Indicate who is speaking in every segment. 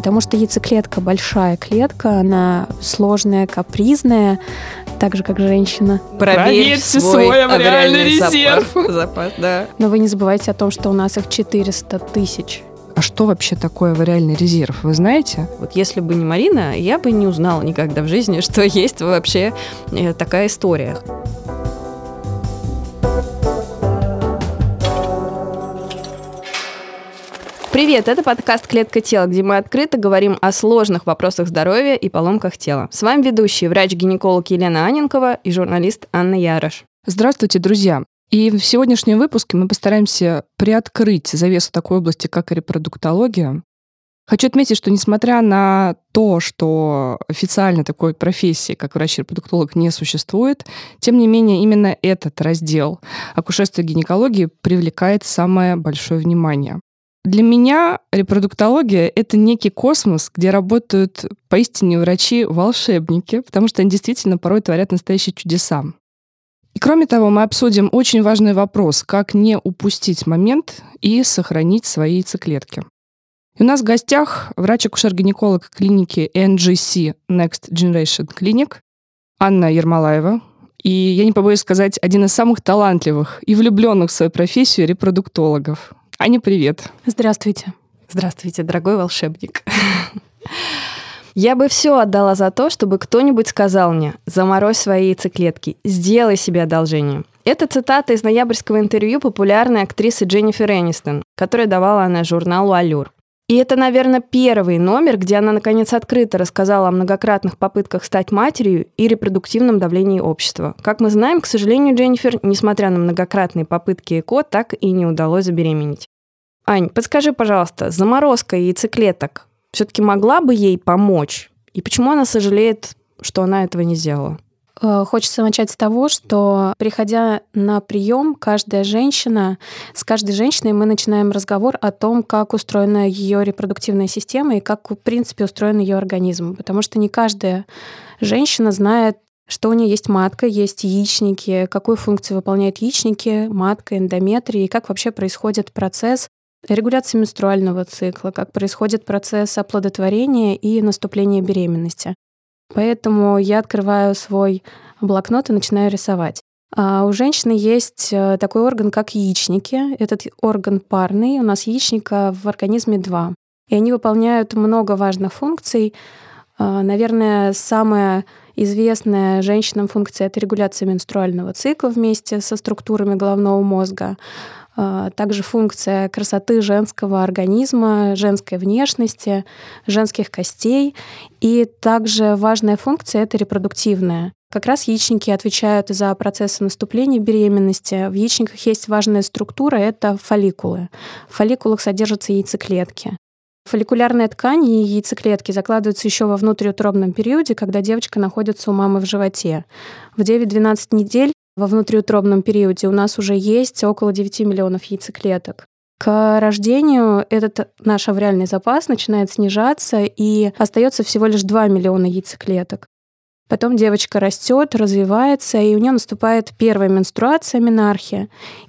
Speaker 1: Потому что яйцеклетка большая клетка, она сложная, капризная, так же, как женщина.
Speaker 2: Проверьте свой, свой авриальный резерв. Запас, запас, да.
Speaker 1: Но вы не забывайте о том, что у нас их 400 тысяч.
Speaker 3: А что вообще такое авариальный резерв, вы знаете?
Speaker 2: Вот если бы не Марина, я бы не узнала никогда в жизни, что есть вообще э, такая история. Привет, это подкаст «Клетка тела», где мы открыто говорим о сложных вопросах здоровья и поломках тела. С вами ведущие врач-гинеколог Елена Аненкова и журналист Анна Ярош.
Speaker 3: Здравствуйте, друзья! И в сегодняшнем выпуске мы постараемся приоткрыть завесу такой области, как репродуктология. Хочу отметить, что несмотря на то, что официально такой профессии, как врач-репродуктолог, не существует, тем не менее именно этот раздел акушерства и гинекологии привлекает самое большое внимание. Для меня репродуктология — это некий космос, где работают поистине врачи-волшебники, потому что они действительно порой творят настоящие чудеса. И кроме того, мы обсудим очень важный вопрос, как не упустить момент и сохранить свои яйцеклетки. И у нас в гостях врач-акушер-гинеколог клиники NGC Next Generation Clinic Анна Ермолаева. И я не побоюсь сказать, один из самых талантливых и влюбленных в свою профессию репродуктологов. Аня, привет.
Speaker 1: Здравствуйте.
Speaker 2: Здравствуйте, дорогой волшебник. Я бы все отдала за то, чтобы кто-нибудь сказал мне «заморозь свои яйцеклетки, сделай себе одолжение». Это цитата из ноябрьского интервью популярной актрисы Дженнифер Энистон, которая давала она журналу «Аллюр». И это, наверное, первый номер, где она, наконец, открыто рассказала о многократных попытках стать матерью и репродуктивном давлении общества. Как мы знаем, к сожалению, Дженнифер, несмотря на многократные попытки ЭКО, так и не удалось забеременеть. Ань, подскажи, пожалуйста, заморозка яйцеклеток все-таки могла бы ей помочь? И почему она сожалеет, что она этого не сделала?
Speaker 1: Э, хочется начать с того, что приходя на прием, каждая женщина, с каждой женщиной мы начинаем разговор о том, как устроена ее репродуктивная система и как, в принципе, устроен ее организм. Потому что не каждая женщина знает, что у нее есть матка, есть яичники, какую функцию выполняют яичники, матка, эндометрия, и как вообще происходит процесс регуляции менструального цикла, как происходит процесс оплодотворения и наступления беременности. Поэтому я открываю свой блокнот и начинаю рисовать. А у женщины есть э, такой орган, как яичники. Этот орган парный. У нас яичника в организме два. И они выполняют много важных функций. А, наверное, самая известная женщинам функция — это регуляция менструального цикла вместе со структурами головного мозга. А, также функция красоты женского организма, женской внешности, женских костей. И также важная функция — это репродуктивная. Как раз яичники отвечают за процессы наступления беременности. В яичниках есть важная структура — это фолликулы. В фолликулах содержатся яйцеклетки. Фолликулярная ткань и яйцеклетки закладываются еще во внутриутробном периоде, когда девочка находится у мамы в животе. В 9-12 недель во внутриутробном периоде у нас уже есть около 9 миллионов яйцеклеток. К рождению этот наш авриальный запас начинает снижаться, и остается всего лишь 2 миллиона яйцеклеток. Потом девочка растет, развивается, и у нее наступает первая менструация, менархия.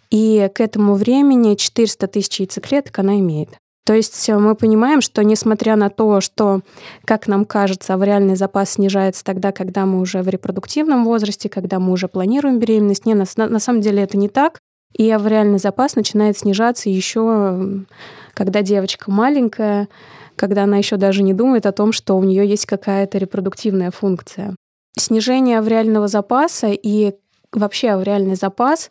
Speaker 1: И к этому времени 400 тысяч яйцеклеток она имеет. То есть э, мы понимаем, что несмотря на то, что, как нам кажется, авариальный запас снижается тогда, когда мы уже в репродуктивном возрасте, когда мы уже планируем беременность, не, на, на самом деле это не так. И авариальный запас начинает снижаться еще, когда девочка маленькая, когда она еще даже не думает о том, что у нее есть какая-то репродуктивная функция. Снижение авриального запаса и вообще авриальный запас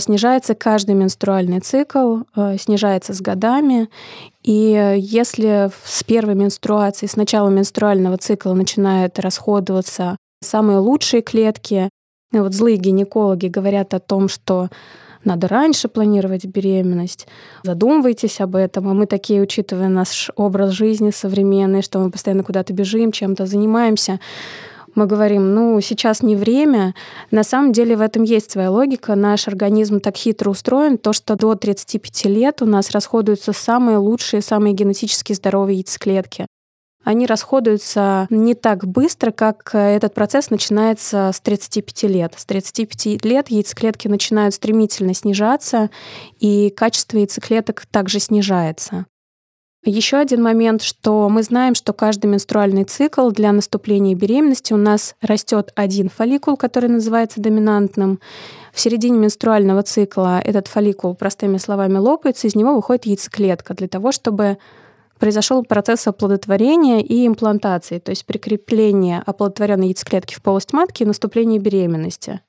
Speaker 1: снижается каждый менструальный цикл, а, снижается с годами. И если с первой менструации, с начала менструального цикла начинают расходоваться самые лучшие клетки, вот злые гинекологи говорят о том, что надо раньше планировать беременность, задумывайтесь об этом. А мы такие, учитывая наш образ жизни современный, что мы постоянно куда-то бежим, чем-то занимаемся, мы говорим, ну, сейчас не время. На самом деле в этом есть своя логика. Наш организм так хитро устроен, то, что до 35 лет у нас расходуются самые лучшие, самые генетически здоровые яйцеклетки они расходуются не так быстро, как этот процесс начинается с 35 лет. С 35 лет яйцеклетки начинают стремительно снижаться, и качество яйцеклеток также снижается. Еще один момент, что мы знаем, что каждый менструальный цикл для наступления беременности у нас растет один фолликул, который называется доминантным. В середине менструального цикла этот фолликул, простыми словами, лопается, из него выходит яйцеклетка для того, чтобы произошел процесс оплодотворения и имплантации, то есть прикрепление оплодотворенной яйцеклетки в полость матки и наступление беременности.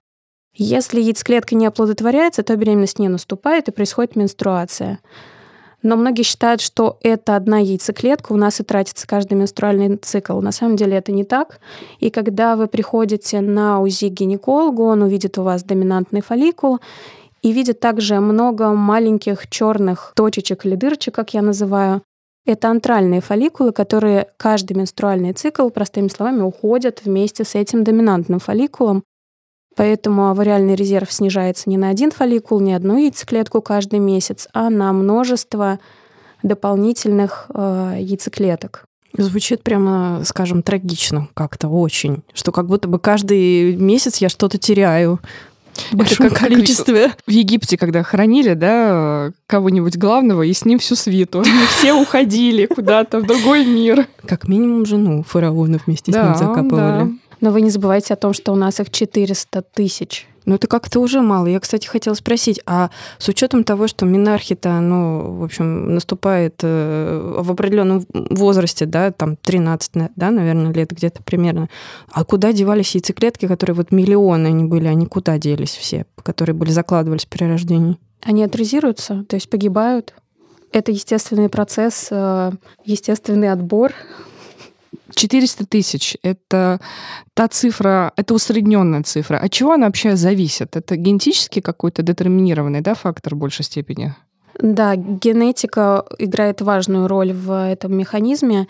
Speaker 1: Если яйцеклетка не оплодотворяется, то беременность не наступает и происходит менструация. Но многие считают, что это одна яйцеклетка, у нас и тратится каждый менструальный цикл. На самом деле это не так. И когда вы приходите на УЗИ гинекологу, он увидит у вас доминантный фолликул и видит также много маленьких черных точечек или дырочек, как я называю. Это антральные фолликулы, которые каждый менструальный цикл, простыми словами, уходят вместе с этим доминантным фолликулом. Поэтому авариальный резерв снижается не на один фолликул, не одну яйцеклетку каждый месяц, а на множество дополнительных э, яйцеклеток.
Speaker 2: Звучит прямо, скажем, трагично как-то очень, что как будто бы каждый месяц я что-то теряю.
Speaker 3: Это как количестве. В Египте, когда хоронили, да, кого-нибудь главного, и с ним всю свиту. Все уходили куда-то в другой мир.
Speaker 2: Как минимум жену фараона вместе да, с ним закапывали. Да.
Speaker 1: Но вы не забывайте о том, что у нас их 400 тысяч.
Speaker 2: Ну, это как-то уже мало. Я, кстати, хотела спросить, а с учетом того, что минархия-то, ну, в общем, наступает э, в определенном возрасте, да, там 13, да, наверное, лет где-то примерно, а куда девались яйцеклетки, которые вот миллионы они были, они куда делись все, которые были закладывались при рождении?
Speaker 1: Они атрезируются, то есть погибают. Это естественный процесс, э, естественный отбор
Speaker 3: 400 тысяч — это та цифра, это усредненная цифра. От чего она вообще зависит? Это генетически какой-то детерминированный да, фактор в большей степени?
Speaker 1: Да, генетика играет важную роль в этом механизме.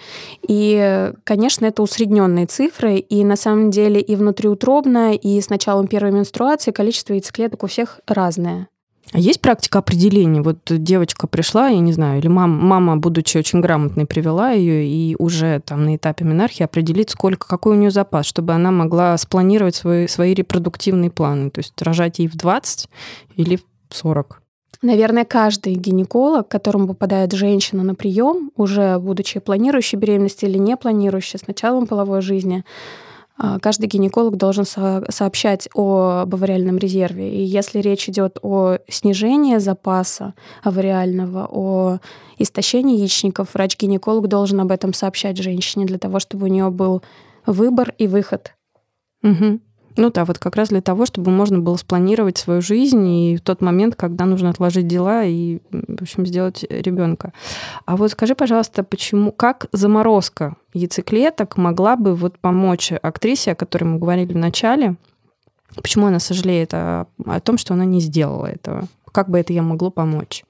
Speaker 1: И, конечно, это усредненные цифры. И на самом деле и внутриутробно, и с началом первой менструации количество яйцеклеток у всех разное.
Speaker 2: А есть практика определения? Вот девочка пришла, я не знаю, или мама, мама, будучи очень грамотной, привела ее и уже там на этапе менархии определить, сколько, какой у нее запас, чтобы она могла спланировать свои, свои репродуктивные планы. То есть рожать ей в 20 или в 40.
Speaker 1: Наверное, каждый гинеколог, к которому попадает женщина на прием, уже будучи планирующей беременности или не планирующей с началом половой жизни, каждый гинеколог должен сообщать о авариальном резерве. И если речь идет о снижении запаса авариального, о истощении яичников, врач-гинеколог должен об этом сообщать женщине для того, чтобы у нее был выбор и выход.
Speaker 2: Угу. Ну да, вот как раз для того, чтобы можно было спланировать свою жизнь и в тот момент, когда нужно отложить дела и, в общем, сделать ребенка. А вот скажи, пожалуйста, почему, как заморозка яйцеклеток могла бы вот помочь актрисе, о которой мы говорили в начале, почему она сожалеет о, о том, что она не сделала этого? Как бы это ей могло помочь?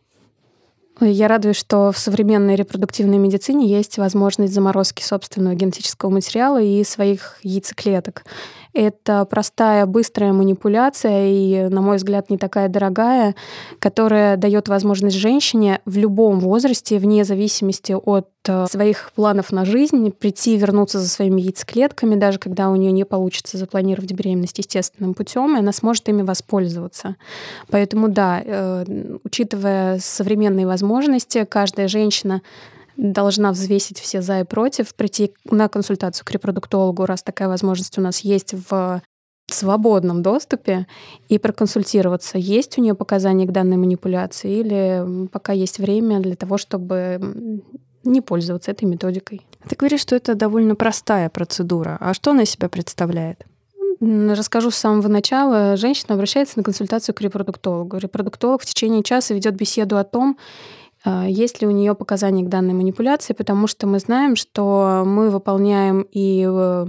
Speaker 1: Я радуюсь, что в современной репродуктивной медицине есть возможность заморозки собственного генетического материала и своих яйцеклеток. Это простая, быстрая манипуляция и, на мой взгляд, не такая дорогая, которая дает возможность женщине в любом возрасте, вне зависимости от э, своих планов на жизнь, прийти и вернуться за своими яйцеклетками, даже когда у нее не получится запланировать беременность естественным путем, и она сможет ими воспользоваться. Поэтому да, э, учитывая современные возможности, каждая женщина должна взвесить все за и против, прийти на консультацию к репродуктологу, раз такая возможность у нас есть в свободном доступе и проконсультироваться, есть у нее показания к данной манипуляции или пока есть время для того, чтобы не пользоваться этой методикой.
Speaker 2: Ты говоришь, что это довольно простая процедура. А что она из себя представляет?
Speaker 1: Расскажу с самого начала. Женщина обращается на консультацию к репродуктологу. Репродуктолог в течение часа ведет беседу о том, есть ли у нее показания к данной манипуляции, потому что мы знаем, что мы выполняем и э,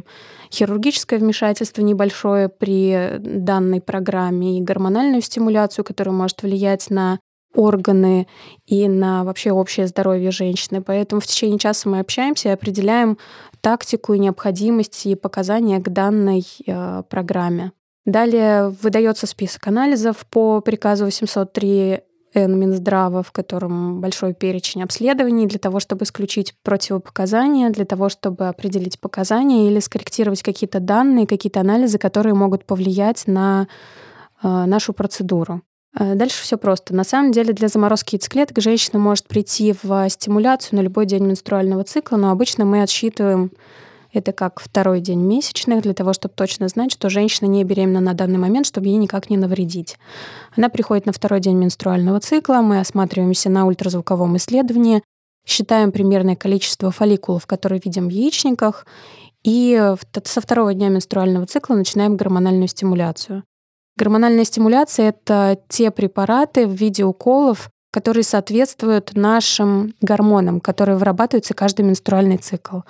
Speaker 1: хирургическое вмешательство небольшое при данной программе, и гормональную стимуляцию, которая может влиять на органы и на вообще общее здоровье женщины. Поэтому в течение часа мы общаемся и определяем тактику и необходимость и показания к данной э, программе. Далее выдается список анализов по приказу 803 Минздрава, в котором большой перечень обследований для того, чтобы исключить противопоказания, для того, чтобы определить показания или скорректировать какие-то данные, какие-то анализы, которые могут повлиять на э, нашу процедуру. Э, дальше все просто. На самом деле для заморозки яйцеклеток женщина может прийти в стимуляцию на любой день менструального цикла, но обычно мы отсчитываем это как второй день месячных, для того, чтобы точно знать, что женщина не беременна на данный момент, чтобы ей никак не навредить. Она приходит на второй день менструального цикла, мы осматриваемся на ультразвуковом исследовании, считаем примерное количество фолликулов, которые видим в яичниках, и со второго дня менструального цикла начинаем гормональную стимуляцию. Гормональная стимуляция — это те препараты в виде уколов, которые соответствуют нашим гормонам, которые вырабатываются каждый менструальный цикл.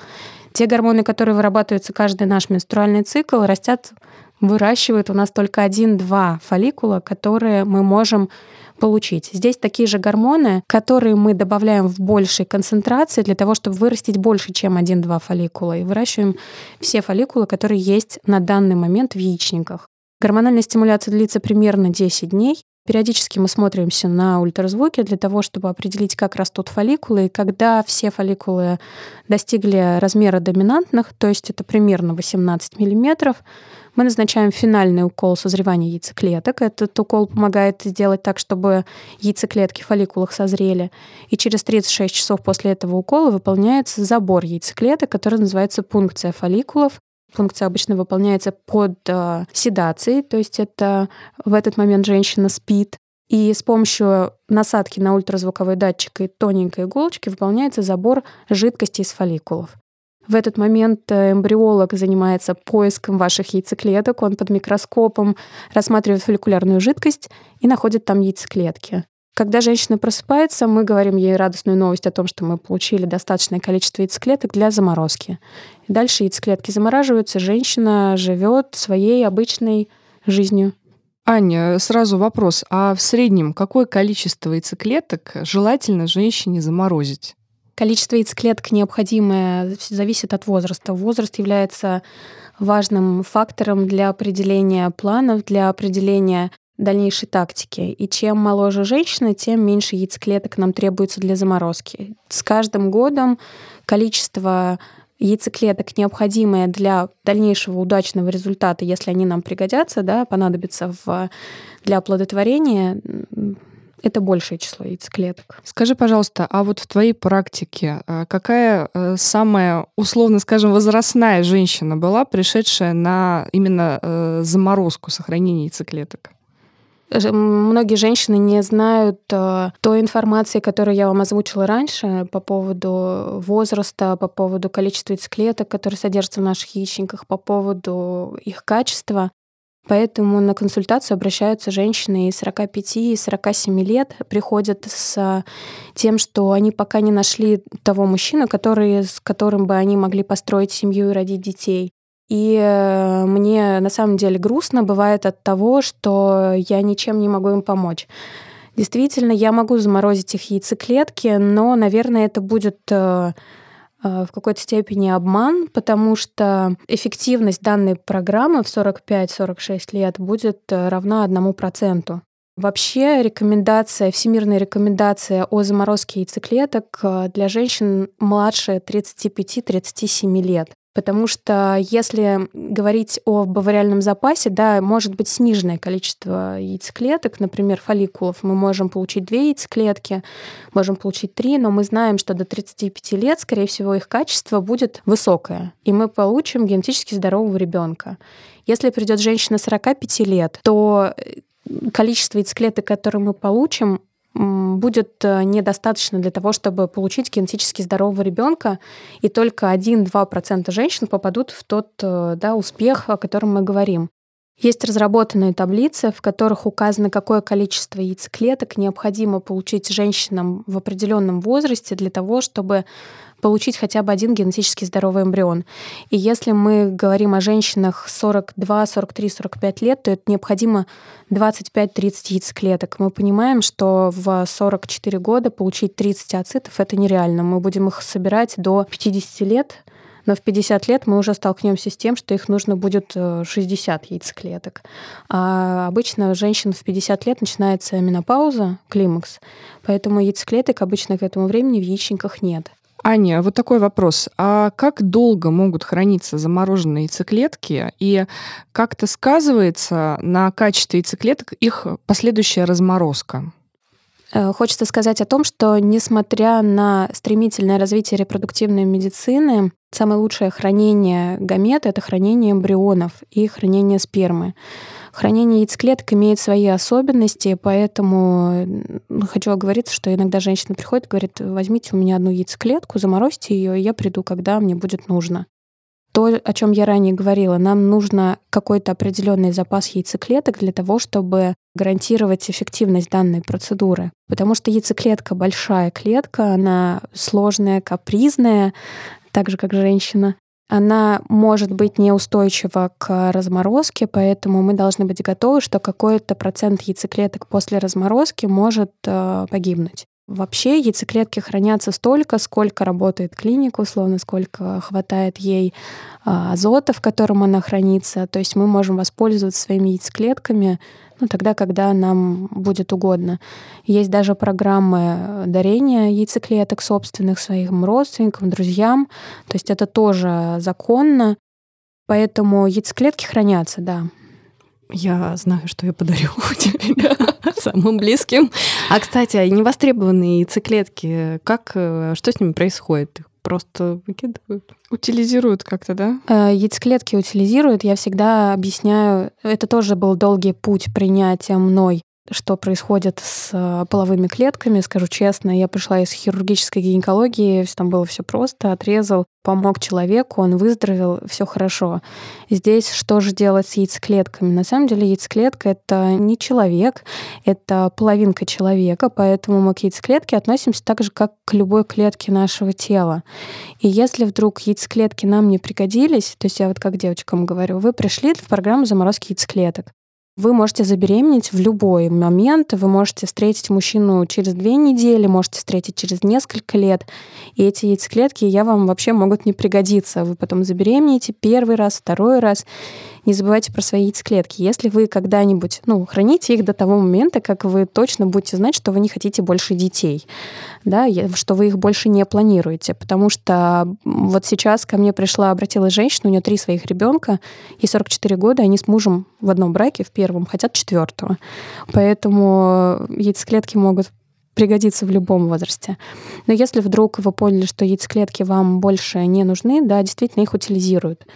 Speaker 1: Те гормоны, которые вырабатываются каждый наш менструальный цикл, растят, выращивают у нас только один-два фолликула, которые мы можем получить. Здесь такие же гормоны, которые мы добавляем в большей концентрации для того, чтобы вырастить больше, чем один-два фолликула. И выращиваем все фолликулы, которые есть на данный момент в яичниках. Гормональная стимуляция длится примерно 10 дней. Периодически мы смотримся на ультразвуке для того, чтобы определить, как растут фолликулы. И когда все фолликулы достигли размера доминантных, то есть это примерно 18 миллиметров, мы назначаем финальный укол созревания яйцеклеток. Этот укол помогает сделать так, чтобы яйцеклетки в фолликулах созрели. И через 36 часов после этого укола выполняется забор яйцеклеток, который называется пункция фолликулов. Функция обычно выполняется под э, седацией, то есть это в этот момент женщина спит, и с помощью насадки на ультразвуковой датчик и тоненькой иголочки выполняется забор жидкости из фолликулов. В этот момент э, эмбриолог занимается поиском ваших яйцеклеток, он под микроскопом рассматривает фолликулярную жидкость и находит там яйцеклетки. Когда женщина просыпается, мы говорим ей радостную новость о том, что мы получили достаточное количество яйцеклеток для заморозки. Дальше яйцеклетки замораживаются, женщина живет своей обычной жизнью.
Speaker 3: Аня, сразу вопрос. А в среднем какое количество яйцеклеток желательно женщине заморозить?
Speaker 1: Количество яйцеклеток необходимое зависит от возраста. Возраст является важным фактором для определения планов, для определения дальнейшей тактики. И чем моложе женщина, тем меньше яйцеклеток нам требуется для заморозки. С каждым годом количество яйцеклеток, необходимое для дальнейшего удачного результата, если они нам пригодятся, да, понадобятся в, для оплодотворения, это большее число яйцеклеток.
Speaker 3: Скажи, пожалуйста, а вот в твоей практике э, какая э, самая, условно скажем, возрастная женщина была, пришедшая на именно э, заморозку сохранения яйцеклеток?
Speaker 1: Многие женщины не знают э, той информации, которую я вам озвучила раньше по поводу возраста, по поводу количества яйцеклеток, которые содержатся в наших яичниках, по поводу их качества. Поэтому на консультацию обращаются женщины и 45, и 47 лет, приходят с тем, что они пока не нашли того мужчину, который, с которым бы они могли построить семью и родить детей. И э, мне на самом деле грустно бывает от того, что я ничем не могу им помочь. Действительно, я могу заморозить их яйцеклетки, но, наверное, это будет э, э, в какой-то степени обман, потому что эффективность данной программы в 45-46 лет будет равна 1%. Вообще рекомендация, всемирная рекомендация о заморозке яйцеклеток для женщин младше 35-37 лет. Потому что если говорить о бавариальном запасе, да, может быть сниженное количество яйцеклеток, например, фолликулов. Мы можем получить две яйцеклетки, можем получить три, но мы знаем, что до 35 лет, скорее всего, их качество будет высокое, и мы получим генетически здорового ребенка. Если придет женщина 45 лет, то количество яйцеклеток, которые мы получим, будет э, недостаточно для того, чтобы получить генетически здорового ребенка, и только 1-2% женщин попадут в тот э, да, успех, о котором мы говорим. Есть разработанные таблицы, в которых указано, какое количество яйцеклеток необходимо получить женщинам в определенном возрасте для того, чтобы получить хотя бы один генетически здоровый эмбрион. И если мы говорим о женщинах 42, 43, 45 лет, то это необходимо 25-30 яйцеклеток. Мы понимаем, что в 44 года получить 30 ацитов это нереально. Мы будем их собирать до 50 лет, но в 50 лет мы уже столкнемся с тем, что их нужно будет 60 э, яйцеклеток. А обычно у женщин в 50 лет начинается менопауза, климакс, поэтому яйцеклеток обычно к этому времени в яичниках нет.
Speaker 3: Аня, вот такой вопрос. А как долго могут храниться замороженные яйцеклетки и как это сказывается на качестве яйцеклеток их последующая разморозка?
Speaker 1: Э, хочется сказать о том, что несмотря на стремительное развитие репродуктивной медицины, самое лучшее хранение гамет — это хранение эмбрионов и хранение спермы. Хранение яйцеклеток имеет свои особенности, поэтому хочу оговориться, что иногда женщина приходит и говорит, возьмите у меня одну яйцеклетку, заморозьте ее, и я приду, когда мне будет нужно. То, о чем я ранее говорила, нам нужно какой-то определенный запас яйцеклеток для того, чтобы гарантировать эффективность данной процедуры. Потому что яйцеклетка большая клетка, она сложная, капризная, так же как женщина она может быть неустойчива к разморозке, поэтому мы должны быть готовы, что какой-то процент яйцеклеток после разморозки может э, погибнуть. Вообще яйцеклетки хранятся столько, сколько работает клиника, условно, сколько хватает ей а, азота, в котором она хранится. То есть мы можем воспользоваться своими яйцеклетками ну, тогда, когда нам будет угодно. Есть даже программы дарения яйцеклеток собственных своим родственникам, друзьям. То есть это тоже законно. Поэтому яйцеклетки хранятся, да.
Speaker 2: Я знаю, что я подарю тебе самым близким. А, кстати, а невостребованные яйцеклетки, как, э, что с ними происходит? Просто выкидывают?
Speaker 3: Утилизируют как-то, да?
Speaker 1: Э, яйцеклетки утилизируют. Я всегда объясняю, это тоже был долгий путь принятия мной что происходит с э, половыми клетками, скажу честно. Я пришла из хирургической гинекологии, там было все просто, отрезал, помог человеку, он выздоровел, все хорошо. Здесь что же делать с яйцеклетками? На самом деле яйцеклетка — это не человек, это половинка человека, поэтому мы к яйцеклетке относимся так же, как к любой клетке нашего тела. И если вдруг яйцеклетки нам не пригодились, то есть я вот как девочкам говорю, вы пришли в программу заморозки яйцеклеток. Вы можете забеременеть в любой момент, вы можете встретить мужчину через две недели, можете встретить через несколько лет, и эти яйцеклетки я вам вообще могут не пригодиться. Вы потом забеременеете первый раз, второй раз, не забывайте про свои яйцеклетки. Если вы когда-нибудь, ну, храните их до того момента, как вы точно будете знать, что вы не хотите больше детей, да, что вы их больше не планируете. Потому что вот сейчас ко мне пришла, обратилась женщина, у нее три своих ребенка, ей 44 года, они с мужем в одном браке, в первом, хотят четвертого. Поэтому яйцеклетки могут пригодиться в любом возрасте. Но если вдруг вы поняли, что яйцеклетки вам больше не нужны, да, действительно их утилизируют.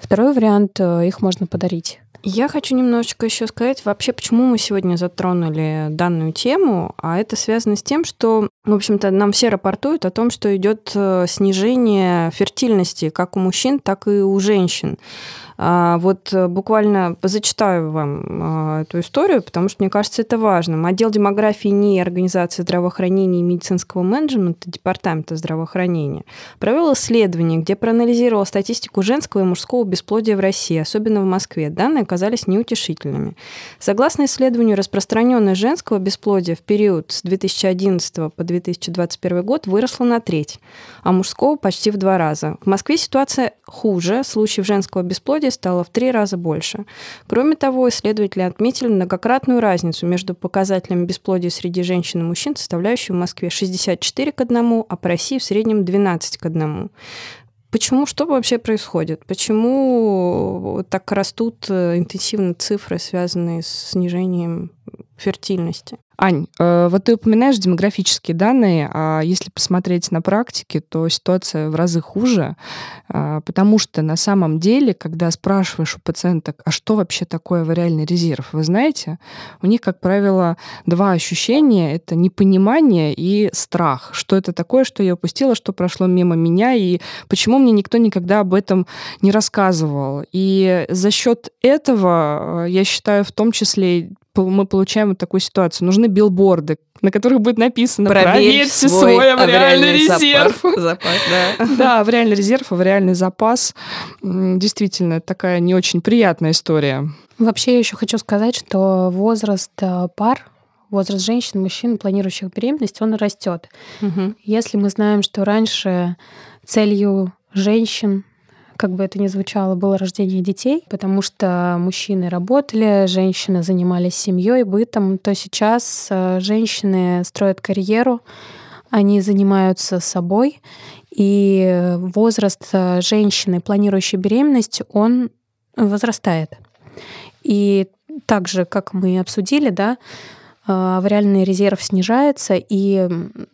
Speaker 1: Второй вариант, э, их можно подарить.
Speaker 2: Я хочу немножечко еще сказать вообще, почему мы сегодня затронули данную тему, а это связано с тем, что, в общем-то, нам все рапортуют о том, что идет э, снижение фертильности как у мужчин, так и у женщин. А, вот э, буквально зачитаю вам эту историю, потому что мне кажется, это важным. Отдел демографии НИИ Организации здравоохранения и медицинского менеджмента Департамента здравоохранения провел исследование, где проанализировал статистику женского и мужского бесплодия в России, особенно в Москве. Данные оказались неутешительными. Согласно исследованию, распространенность женского бесплодия в период с 2011 по 2021 год выросла на треть, а мужского почти в два раза. В Москве ситуация хуже, случаев женского бесплодия стало в три раза больше. Кроме того, исследователи отметили многократную разницу между показателями бесплодия среди женщин и мужчин, составляющую в Москве 64 к 1, а по России в среднем 12 к 1. Почему, что вообще происходит? Почему так растут э, интенсивно цифры, связанные с снижением фертильности?
Speaker 3: Ань, э, вот ты упоминаешь демографические данные, а если посмотреть на практике, то ситуация в разы хуже, а, потому что на самом деле, когда спрашиваешь у пациенток, а что вообще такое вариальный резерв, вы знаете, у них, как правило, два ощущения — это непонимание и страх. Что это такое, что я упустила, что прошло мимо меня, и почему мне никто никогда об этом не рассказывал. И за счет этого, э, я считаю, в том числе мы получаем вот такую ситуацию. Нужны билборды, на которых будет написано
Speaker 2: «Проверь свой, свой авариальный
Speaker 3: резерв».
Speaker 2: Запас, да.
Speaker 3: да, авариальный резерв, авариальный запас. Действительно, такая не очень приятная история.
Speaker 1: Вообще, я еще хочу сказать, что возраст э, пар возраст женщин, мужчин, планирующих беременность, он растет. Угу. Если мы знаем, что раньше целью женщин как бы это ни звучало, было рождение детей, потому что мужчины работали, женщины занимались семьей, бытом, то сейчас э, женщины строят карьеру, они занимаются собой, И возраст э, женщины, планирующей беременность, он возрастает. И также, как мы обсудили, да, авариальный резерв снижается, и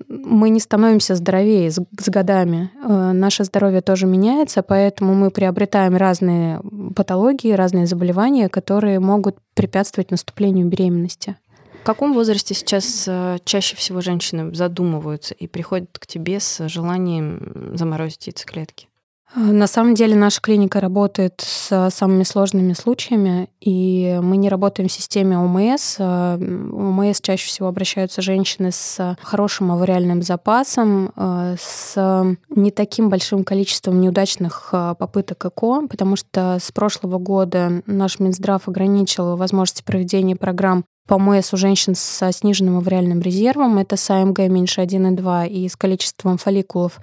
Speaker 1: мы не становимся здоровее с, с годами. Э, наше здоровье тоже меняется, поэтому мы приобретаем разные патологии, разные заболевания, которые могут препятствовать наступлению беременности.
Speaker 2: В каком возрасте сейчас э, чаще всего женщины задумываются и приходят к тебе с желанием заморозить яйцеклетки?
Speaker 1: Э, на самом деле наша клиника работает с самыми сложными случаями, и мы не работаем в системе ОМС. Э, ОМС чаще всего обращаются женщины с хорошим авариальным запасом, с не таким большим количеством неудачных попыток ЭКО, потому что с прошлого года наш Минздрав ограничил возможности проведения программ по МС у женщин со сниженным авариальным резервом, это с АМГ меньше 1,2 и с количеством фолликулов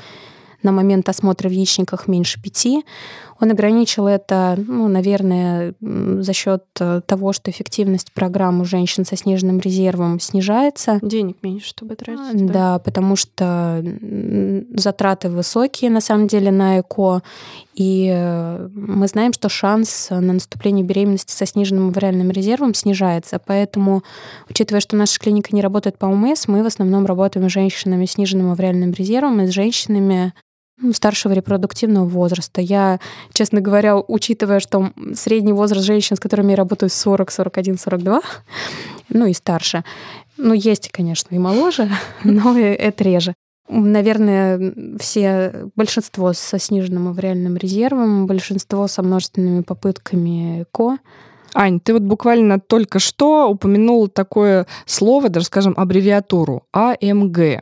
Speaker 1: на момент осмотра в яичниках меньше 5. Он ограничил это, ну, наверное, за счет э, того, что эффективность программ у женщин со сниженным резервом снижается.
Speaker 2: Денег меньше, чтобы тратить.
Speaker 1: Да, да потому что затраты высокие, на самом деле, на ЭКО. И э, мы знаем, что шанс на наступление беременности со сниженным авариальным резервом снижается. Поэтому, учитывая, что наша клиника не работает по УМС, мы в основном работаем с женщинами с сниженным авариальным резервом и с женщинами старшего репродуктивного возраста. Я, честно говоря, учитывая, что средний возраст женщин, с которыми я работаю, 40, 41, 42, ну и старше, ну, есть, конечно, и моложе, но это реже. Наверное, все, большинство со сниженным авариальным резервом, большинство со множественными попытками ко.
Speaker 3: Ань, ты вот буквально только что упомянула такое слово, даже, скажем, аббревиатуру АМГ.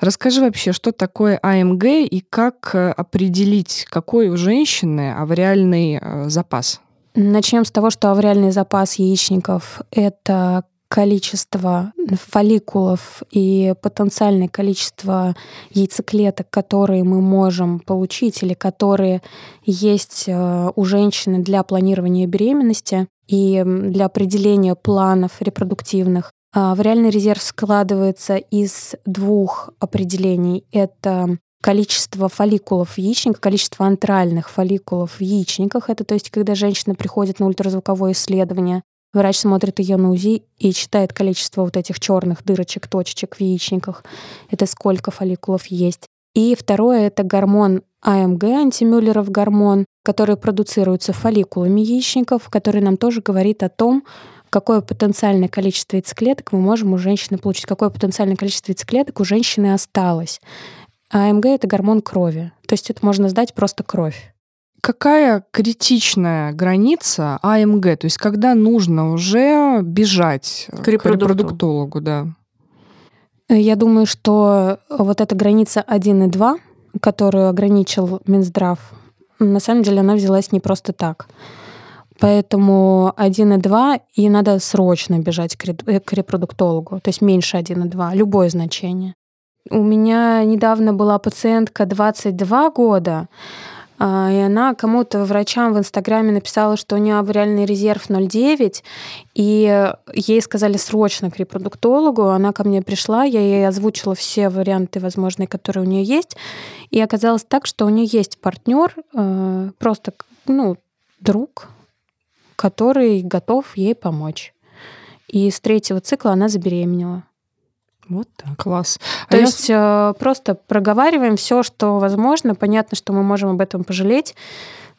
Speaker 3: Расскажи вообще, что такое АМГ и как э, определить, какой у женщины авариальный э, запас?
Speaker 1: Начнем с того, что авариальный запас яичников — это количество фолликулов и потенциальное количество яйцеклеток, которые мы можем получить или которые есть э, у женщины для планирования беременности и для определения планов репродуктивных. А, в реальный резерв складывается из двух определений. Это количество фолликулов в яичниках, количество антральных фолликулов в яичниках. Это то есть, когда женщина приходит на ультразвуковое исследование, врач смотрит ее на УЗИ и читает количество вот этих черных дырочек, точечек в яичниках. Это сколько фолликулов есть. И второе — это гормон АМГ, антимюллеров гормон, который продуцируется фолликулами яичников, который нам тоже говорит о том, какое потенциальное количество яйцеклеток мы можем у женщины получить, какое потенциальное количество яйцеклеток у женщины осталось. АМГ — это гормон крови. То есть это можно сдать просто кровь.
Speaker 3: Какая критичная граница АМГ? То есть когда нужно уже бежать к репродуктологу, к репродуктологу да?
Speaker 1: Я думаю, что вот эта граница 1 и 2, которую ограничил Минздрав, на самом деле она взялась не просто так. Поэтому 1 и 2, и надо срочно бежать к репродуктологу, то есть меньше 1 и 2, любое значение. У меня недавно была пациентка 22 года, а, и она кому-то, врачам в Инстаграме написала, что у нее авариальный резерв 0,9, и ей сказали срочно к репродуктологу. Она ко мне пришла, я ей озвучила все варианты возможные, которые у нее есть. И оказалось так, что у нее есть партнер, э, просто ну, друг, который готов ей помочь. И с третьего цикла она забеременела.
Speaker 3: Вот так. Класс.
Speaker 1: То а есть я... Э, просто проговариваем все, что возможно. Понятно, что мы можем об этом пожалеть.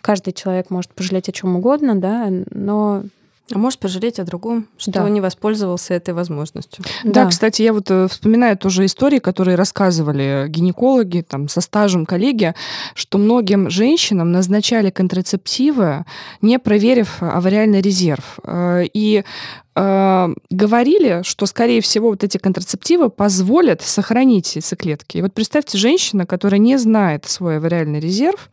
Speaker 1: Каждый человек может пожалеть о чем угодно, да, но
Speaker 2: а может пожалеть о другом, что да. не воспользовался этой возможностью.
Speaker 3: Да. да, кстати, я вот э, вспоминаю тоже истории, которые рассказывали гинекологи там, со стажем коллеги, что многим женщинам назначали контрацептивы, не проверив авариальный резерв. Э, и э, говорили, что, скорее всего, вот эти контрацептивы позволят сохранить яйцеклетки. И вот представьте, женщина, которая не знает свой авариальный резерв,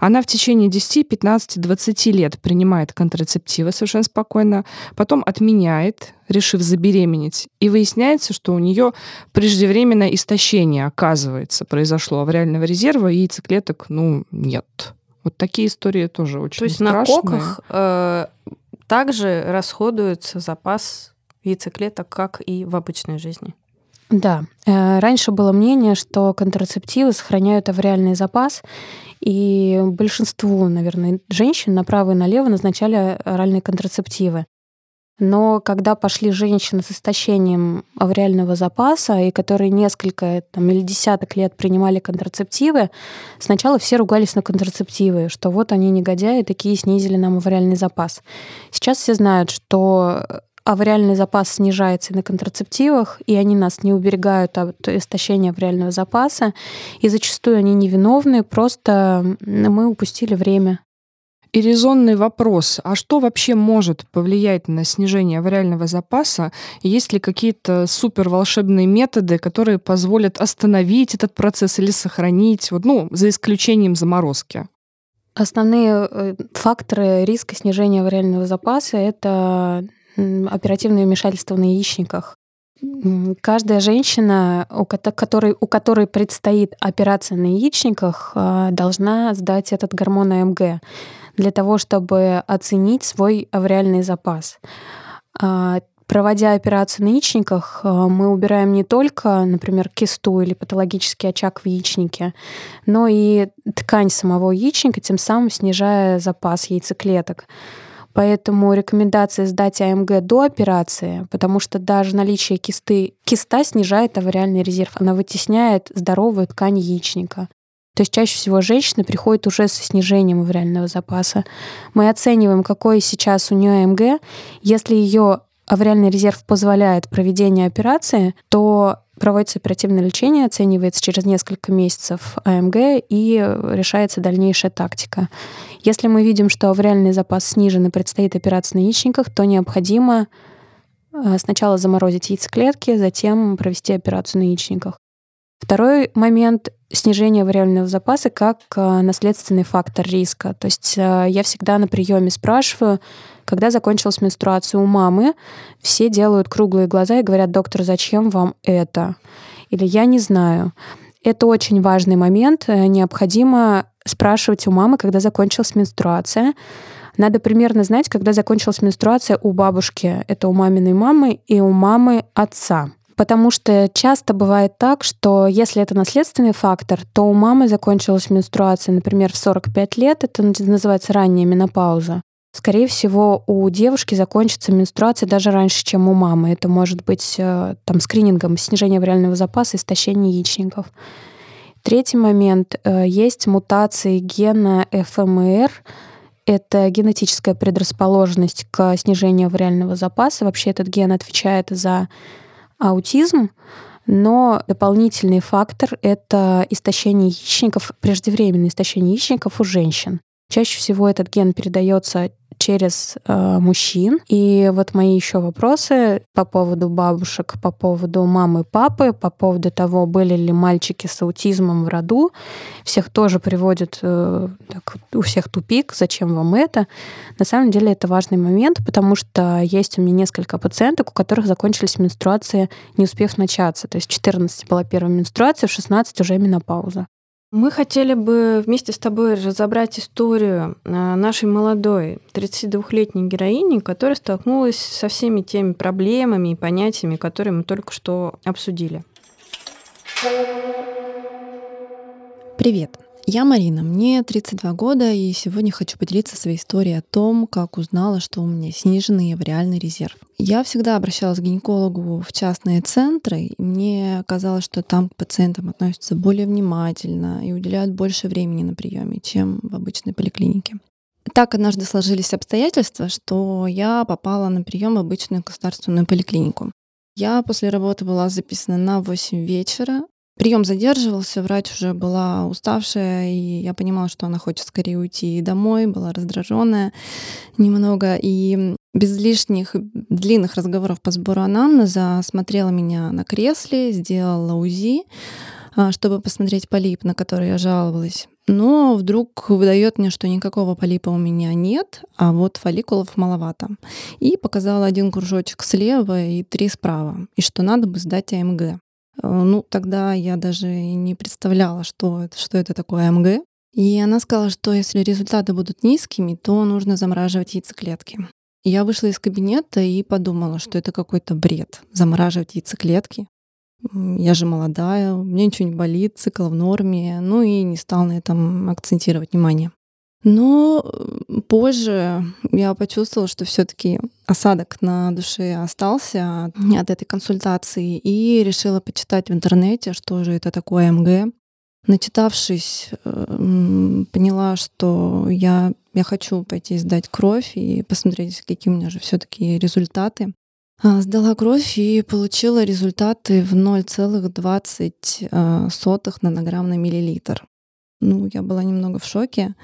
Speaker 3: она в течение 10, 15, 20 лет принимает контрацептивы совершенно спокойно, потом отменяет, решив забеременеть, и выясняется, что у нее преждевременное истощение, оказывается, произошло авариального резерва, и яйцеклеток, ну, нет. Вот такие истории тоже очень То есть страшные.
Speaker 2: на коках э, также расходуется запас яйцеклеток, как и в обычной жизни.
Speaker 1: Да. Э, раньше было мнение, что контрацептивы сохраняют авриальный запас, и большинству, наверное, женщин направо и налево назначали оральные контрацептивы. Но когда пошли женщины с истощением авриального запаса, и которые несколько там, или десяток лет принимали контрацептивы, сначала все ругались на контрацептивы, что вот они негодяи, такие снизили нам авриальный запас. Сейчас все знают, что авариальный запас снижается на контрацептивах, и они нас не уберегают от истощения авариального запаса, и зачастую они невиновны, просто мы упустили время.
Speaker 3: И резонный вопрос, а что вообще может повлиять на снижение авариального запаса? Есть ли какие-то супер волшебные методы, которые позволят остановить этот процесс или сохранить, вот, ну, за исключением заморозки?
Speaker 1: Основные э, факторы риска снижения авариального запаса — это оперативное вмешательство на яичниках. Каждая женщина, у которой, у которой предстоит операция на яичниках, а, должна сдать этот гормон АМГ для того, чтобы оценить свой авриальный запас. А, проводя операцию на яичниках, а, мы убираем не только, например, кисту или патологический очаг в яичнике, но и ткань самого яичника, тем самым снижая запас яйцеклеток. Поэтому рекомендация сдать АМГ до операции, потому что даже наличие кисты, киста снижает авариальный резерв, она вытесняет здоровую ткань яичника. То есть чаще всего женщина приходит уже со снижением авариального запаса. Мы оцениваем, какой сейчас у нее АМГ. Если ее авариальный резерв позволяет проведение операции, то проводится оперативное лечение, оценивается через несколько месяцев АМГ и решается дальнейшая тактика. Если мы видим, что авариальный запас снижен и предстоит операция на яичниках, то необходимо э, сначала заморозить яйцеклетки, затем провести операцию на яичниках. Второй момент — снижение вариабельного запаса как э, наследственный фактор риска. То есть э, я всегда на приеме спрашиваю, когда закончилась менструация у мамы, все делают круглые глаза и говорят, доктор, зачем вам это? Или я не знаю. Это очень важный момент. Необходимо спрашивать у мамы, когда закончилась менструация. Надо примерно знать, когда закончилась менструация у бабушки, это у маминой мамы, и у мамы отца. Потому что часто бывает так, что если это наследственный фактор, то у мамы закончилась менструация, например, в 45 лет, это называется ранняя менопауза. Скорее всего, у девушки закончится менструация даже раньше, чем у мамы. Это может быть э, там скринингом снижение вариального запаса, истощение яичников. Третий момент. Э, есть мутации гена ФМР. Это генетическая предрасположенность к снижению вариального запаса. Вообще этот ген отвечает за аутизм, но дополнительный фактор — это истощение яичников, преждевременное истощение яичников у женщин. Чаще всего этот ген передается через э, мужчин. И вот мои еще вопросы по поводу бабушек, по поводу мамы папы, по поводу того, были ли мальчики с аутизмом в роду. Всех тоже приводят э, так, у всех тупик, зачем вам это. На самом деле это важный момент, потому что есть у меня несколько пациенток, у которых закончились менструации, не успев начаться. То есть в 14 была первая менструация, в 16 уже менопауза.
Speaker 2: Мы хотели бы вместе с тобой разобрать историю э, нашей молодой 32-летней героини, которая столкнулась со всеми теми проблемами и понятиями, которые мы только что обсудили.
Speaker 4: Привет! Я Марина, мне 32 года, и сегодня хочу поделиться своей историей о том, как узнала, что у меня сниженный авриальный резерв. Я всегда обращалась к гинекологу в частные центры, и мне казалось, что там к пациентам относятся более внимательно и уделяют больше времени на приеме, чем в обычной поликлинике. Так однажды сложились обстоятельства, что я попала на прием в обычную государственную поликлинику. Я после работы была записана на 8 вечера, Прием задерживался, врач уже была уставшая, и я понимала, что она хочет скорее уйти домой, была раздраженная немного, и без лишних длинных разговоров по сбору анамнеза смотрела меня на кресле, сделала УЗИ, а, чтобы посмотреть полип, на который я жаловалась. Но вдруг выдает мне, что никакого полипа у меня нет, а вот фолликулов маловато. И показала один кружочек слева и три справа, и что надо бы сдать АМГ. Э, ну, тогда я даже не представляла, что это, что это такое АМГ. И она сказала, что если результаты будут низкими, то нужно замораживать яйцеклетки. Я вышла из кабинета и подумала, что это какой-то бред — замораживать яйцеклетки. я же молодая, у меня ничего не болит, цикл в норме, ну и не стал на этом акцентировать внимание. Но э, позже я почувствовала, что все-таки осадок на душе остался от этой консультации и решила почитать в интернете, что же это такое МГ. Начитавшись, э, поняла, что я, я хочу пойти сдать кровь и посмотреть, какие у меня же все-таки результаты. А, сдала кровь и получила результаты в 0,20 э, нанограмм на миллилитр. Ну, я была немного в шоке.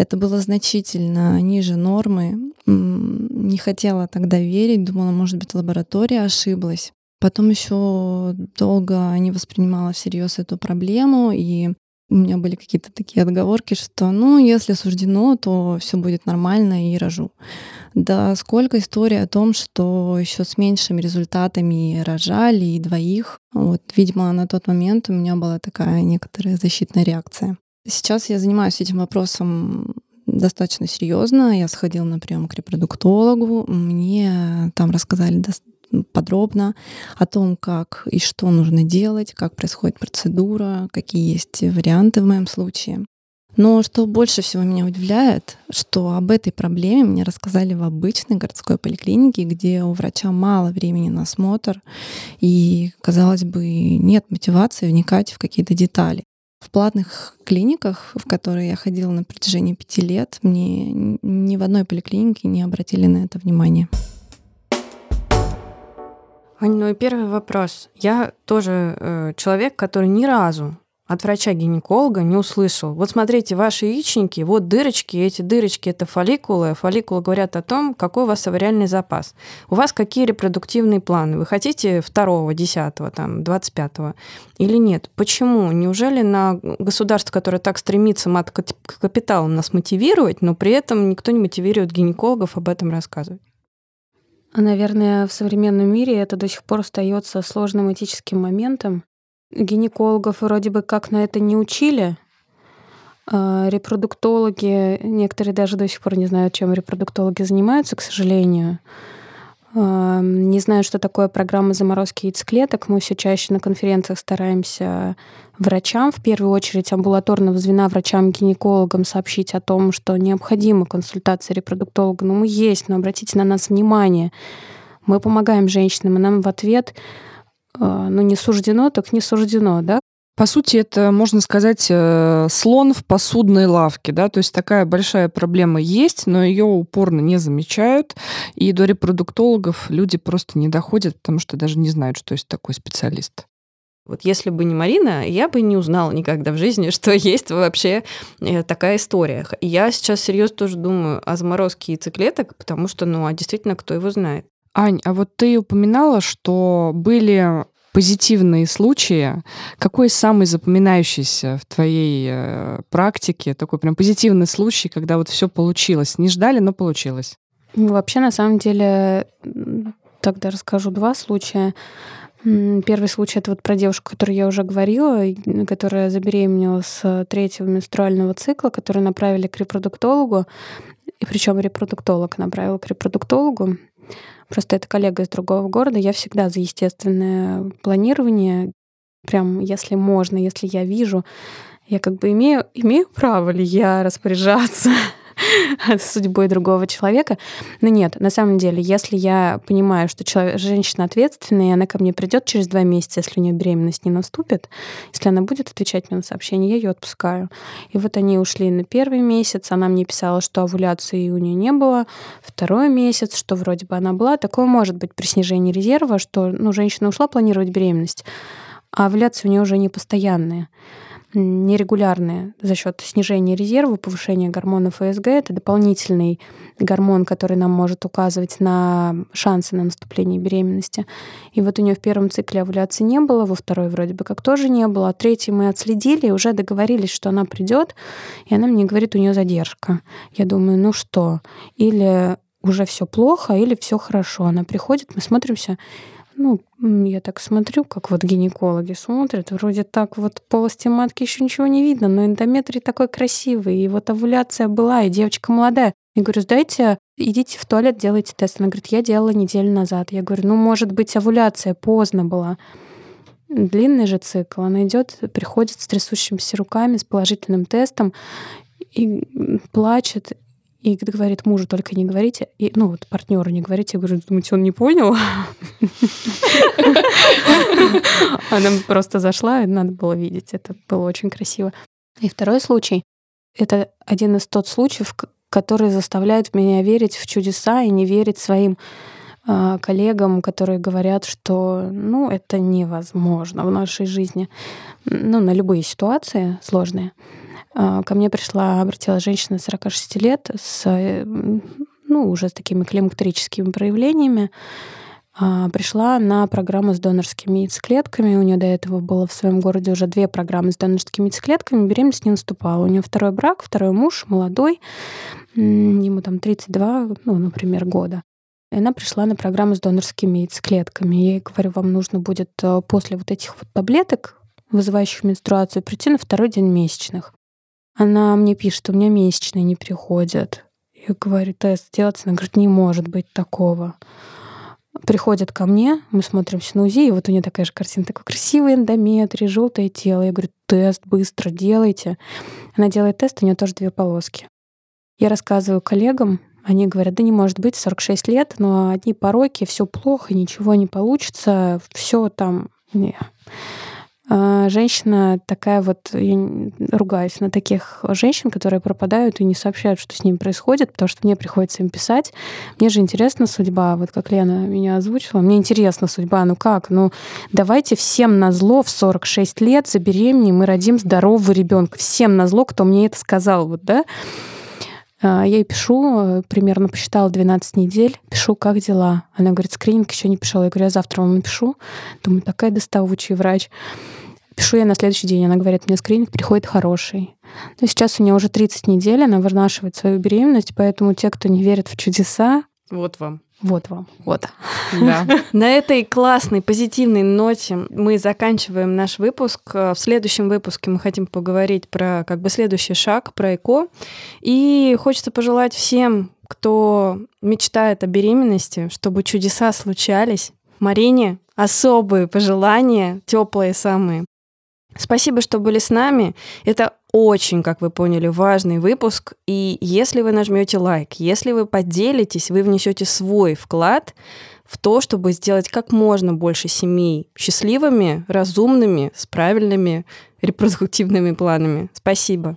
Speaker 4: Это было значительно ниже нормы. Не хотела тогда верить, думала, может быть, лаборатория ошиблась. Потом еще долго не воспринимала всерьез эту проблему, и у меня были какие-то такие отговорки, что, ну, если суждено, то все будет нормально и рожу. Да сколько историй о том, что еще с меньшими результатами рожали и двоих. Вот, видимо, на тот момент у меня была такая некоторая защитная реакция. Сейчас я занимаюсь этим вопросом достаточно серьезно. Я сходила на прием к репродуктологу. Мне там рассказали подробно о том, как и что нужно делать, как происходит процедура, какие есть варианты в моем случае. Но что больше всего меня удивляет, что об этой проблеме мне рассказали в обычной городской поликлинике, где у врача мало времени на осмотр, и, казалось бы, нет мотивации вникать в какие-то детали. В платных клиниках, в которые я ходила на протяжении пяти лет, мне ни в одной поликлинике не обратили на это внимание.
Speaker 2: Ань, ну и первый вопрос. Я тоже э, человек, который ни разу от врача-гинеколога не услышал. Вот смотрите, ваши яичники, вот дырочки, эти дырочки это фолликулы. Фолликулы говорят о том, какой у вас авариальный запас. У вас какие репродуктивные планы? Вы хотите второго, десятого, там, двадцать пятого или нет? Почему? Неужели на государство, которое так стремится мат капиталом нас мотивировать, но при этом никто не мотивирует гинекологов об этом рассказывать?
Speaker 1: Наверное, в современном мире это до сих пор остается сложным этическим моментом, Гинекологов вроде бы как на это не учили. А репродуктологи, некоторые даже до сих пор не знают, чем репродуктологи занимаются, к сожалению. А, не знаю, что такое программа заморозки яйцеклеток. Мы все чаще на конференциях стараемся врачам, в первую очередь амбулаторного звена врачам-гинекологам сообщить о том, что необходима консультация репродуктолога. Ну, мы есть, но обратите на нас внимание. Мы помогаем женщинам, и нам в ответ ну, не суждено, так не суждено, да?
Speaker 3: По сути, это, можно сказать, э, слон в посудной лавке, да, то есть такая большая проблема есть, но ее упорно не замечают, и до репродуктологов люди просто не доходят, потому что даже не знают, что есть такой специалист.
Speaker 2: Вот если бы не Марина, я бы не узнала никогда в жизни, что есть вообще э, такая история. Я сейчас серьезно тоже думаю о заморозке яйцеклеток, потому что, ну, а действительно, кто его знает.
Speaker 3: Ань, а вот ты упоминала, что были позитивные случаи. Какой самый запоминающийся в твоей э, практике такой прям позитивный случай, когда вот все получилось? Не ждали, но получилось?
Speaker 1: Ну, вообще, на самом деле, тогда расскажу два случая. Первый случай это вот про девушку, которую я уже говорила, которая забеременела с третьего менструального цикла, которую направили к репродуктологу. И причем репродуктолог направил к репродуктологу. Просто это коллега из другого города. Я всегда за естественное планирование. Прям, если можно, если я вижу, я как бы имею, имею право ли я распоряжаться судьбой другого человека. Но нет, на самом деле, если я понимаю, что человек, женщина ответственная, и она ко мне придет через два месяца, если у нее беременность не наступит, если она будет отвечать мне на сообщение, я ее отпускаю. И вот они ушли на первый месяц, она мне писала, что овуляции у нее не было, второй месяц, что вроде бы она была. Такое может быть при снижении резерва, что ну, женщина ушла планировать беременность, а овуляции у нее уже не постоянные нерегулярные за счет снижения резерва, повышения гормонов ФСГ. Это дополнительный гормон, который нам может указывать на шансы на наступление беременности. И вот у нее в первом цикле овуляции не было, во второй вроде бы как тоже не было, а третий мы отследили и уже договорились, что она придет, и она мне говорит, у нее задержка. Я думаю, ну что, или уже все плохо, или все хорошо. Она приходит, мы смотримся, ну, я так смотрю, как вот гинекологи смотрят, вроде так вот полости матки еще ничего не видно, но эндометрий такой красивый, и вот овуляция была, и девочка молодая. Я говорю, сдайте, идите в туалет, делайте тест. Она говорит, я делала неделю назад. Я говорю, ну, может быть, овуляция поздно была. длинный же цикл. Она идет, приходит с трясущимися руками, с положительным тестом и плачет, и говорит мужу, только не говорите, и, ну вот партнеру не говорите. Я говорю, думаете, он не понял? Она просто зашла, и надо было видеть. Это было очень красиво. И второй случай — это один из тот случаев, который заставляет меня верить в чудеса и не верить своим коллегам, которые говорят, что ну, это невозможно в нашей жизни, ну, на любые ситуации сложные. А, ко мне пришла, обратилась женщина 46 лет с, ну, уже с такими климактерическими проявлениями. А, пришла на программу с донорскими яйцеклетками. У нее до этого было в своем городе уже две программы с донорскими яйцеклетками. Беременность не наступала. У нее второй брак, второй муж, молодой. Ему там 32, ну, например, года. И она пришла на программу с донорскими яйцеклетками. Я ей говорю, вам нужно будет э, после вот этих вот таблеток, вызывающих менструацию, прийти на второй день месячных. Она мне пишет, у меня месячные не приходят. Я говорю, тест сделать. Она говорит, не может быть такого. Приходят ко мне, мы смотримся на УЗИ, и вот у нее такая же картина, такой красивый эндометрий, желтое тело. Я говорю, тест быстро делайте. Она делает тест, у нее тоже две полоски. Я рассказываю коллегам, они говорят, да не может быть, 46 лет, но одни пороки, все плохо, ничего не получится, все там... Не. А женщина такая вот, я ругаюсь на таких женщин, которые пропадают и не сообщают, что с ними происходит, потому что мне приходится им писать. Мне же интересна судьба, вот как Лена меня озвучила, мне интересна судьба, ну как, ну давайте всем на зло в 46 лет забеременеем мы родим здорового ребенка. Всем на зло, кто мне это сказал, вот, да? А, я ей пишу, примерно посчитала 12 недель, пишу, как дела. Она говорит, скрининг еще не писала. Я говорю, я завтра вам напишу. Думаю, такая доставучий врач. Пишу я на следующий день, она говорит, мне скрининг приходит хороший. Но сейчас у нее уже 30 недель, она вынашивает свою беременность, поэтому те, кто не верит в чудеса...
Speaker 2: Вот вам.
Speaker 1: Вот вам. Вот.
Speaker 2: Да. На этой классной, позитивной ноте мы заканчиваем наш выпуск. В следующем выпуске мы хотим поговорить про как бы следующий шаг, про ЭКО. И хочется пожелать всем, кто мечтает о беременности, чтобы чудеса случались. Марине особые пожелания, теплые самые. Спасибо, что были с нами. Это очень, как вы поняли, важный выпуск. И если вы нажмете лайк, если вы поделитесь, вы внесете свой вклад в то, чтобы сделать как можно больше семей счастливыми, разумными, с правильными репродуктивными планами. Спасибо.